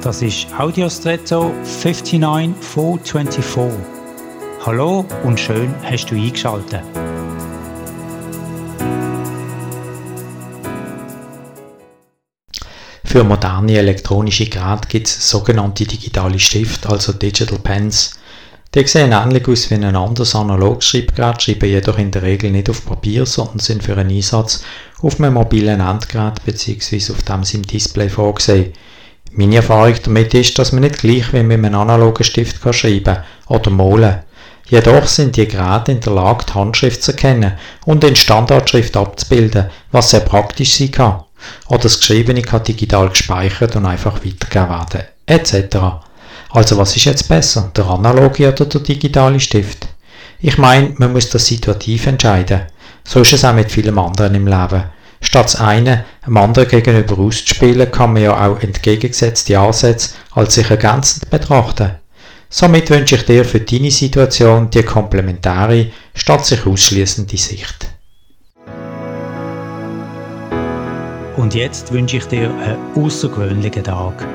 Das ist Audiostretto 59424. Hallo und schön hast du eingeschaltet. Für moderne elektronische Geräte gibt es sogenannte digitale Stifte, also Digital Pens. Die sehen ähnlich aus wie ein anderes analoges Schreibgerät, schreiben jedoch in der Regel nicht auf Papier, sondern sind für einen Einsatz auf einem mobilen Endgerät bzw. auf dem im Display vorgesehen. Meine Erfahrung damit ist, dass man nicht gleich wie mit einem analogen Stift kann schreiben oder malen. Jedoch sind die Geräte in der Lage, die Handschrift zu erkennen und in Standardschrift abzubilden, was sehr praktisch sein kann. Oder das Geschriebene kann digital gespeichert und einfach weitergegeben werden, etc. Also was ist jetzt besser, der analoge oder der digitale Stift? Ich meine, man muss das situativ entscheiden. So ist es auch mit vielen anderen im Leben. Statt das eine dem anderen gegenüber auszuspielen, kann man ja auch entgegengesetzte Ansätze als sich ergänzend betrachten. Somit wünsche ich dir für deine Situation die komplementäre statt sich ausschließende Sicht. Und jetzt wünsche ich dir einen außergewöhnlichen Tag.